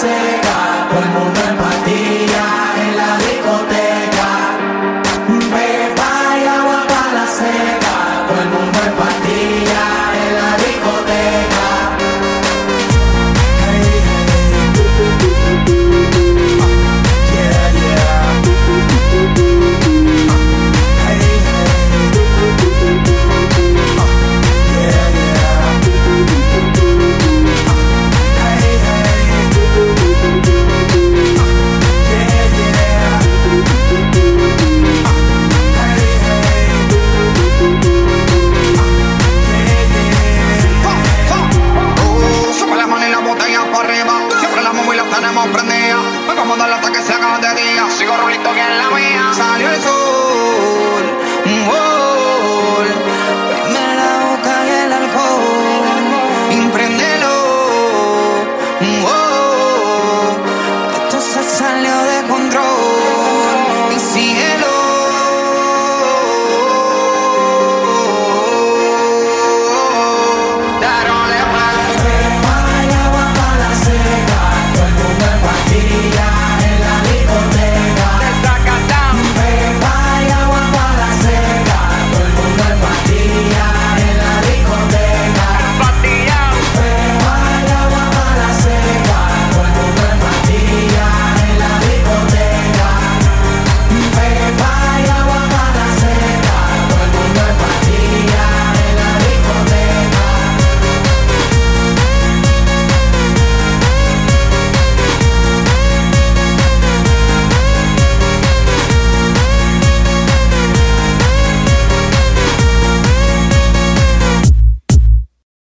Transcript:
será, todo el mundo sigo rulito que en la mía. Salió el sol, un gol. Primero la boca y el alcohol, imprendelo, un gol.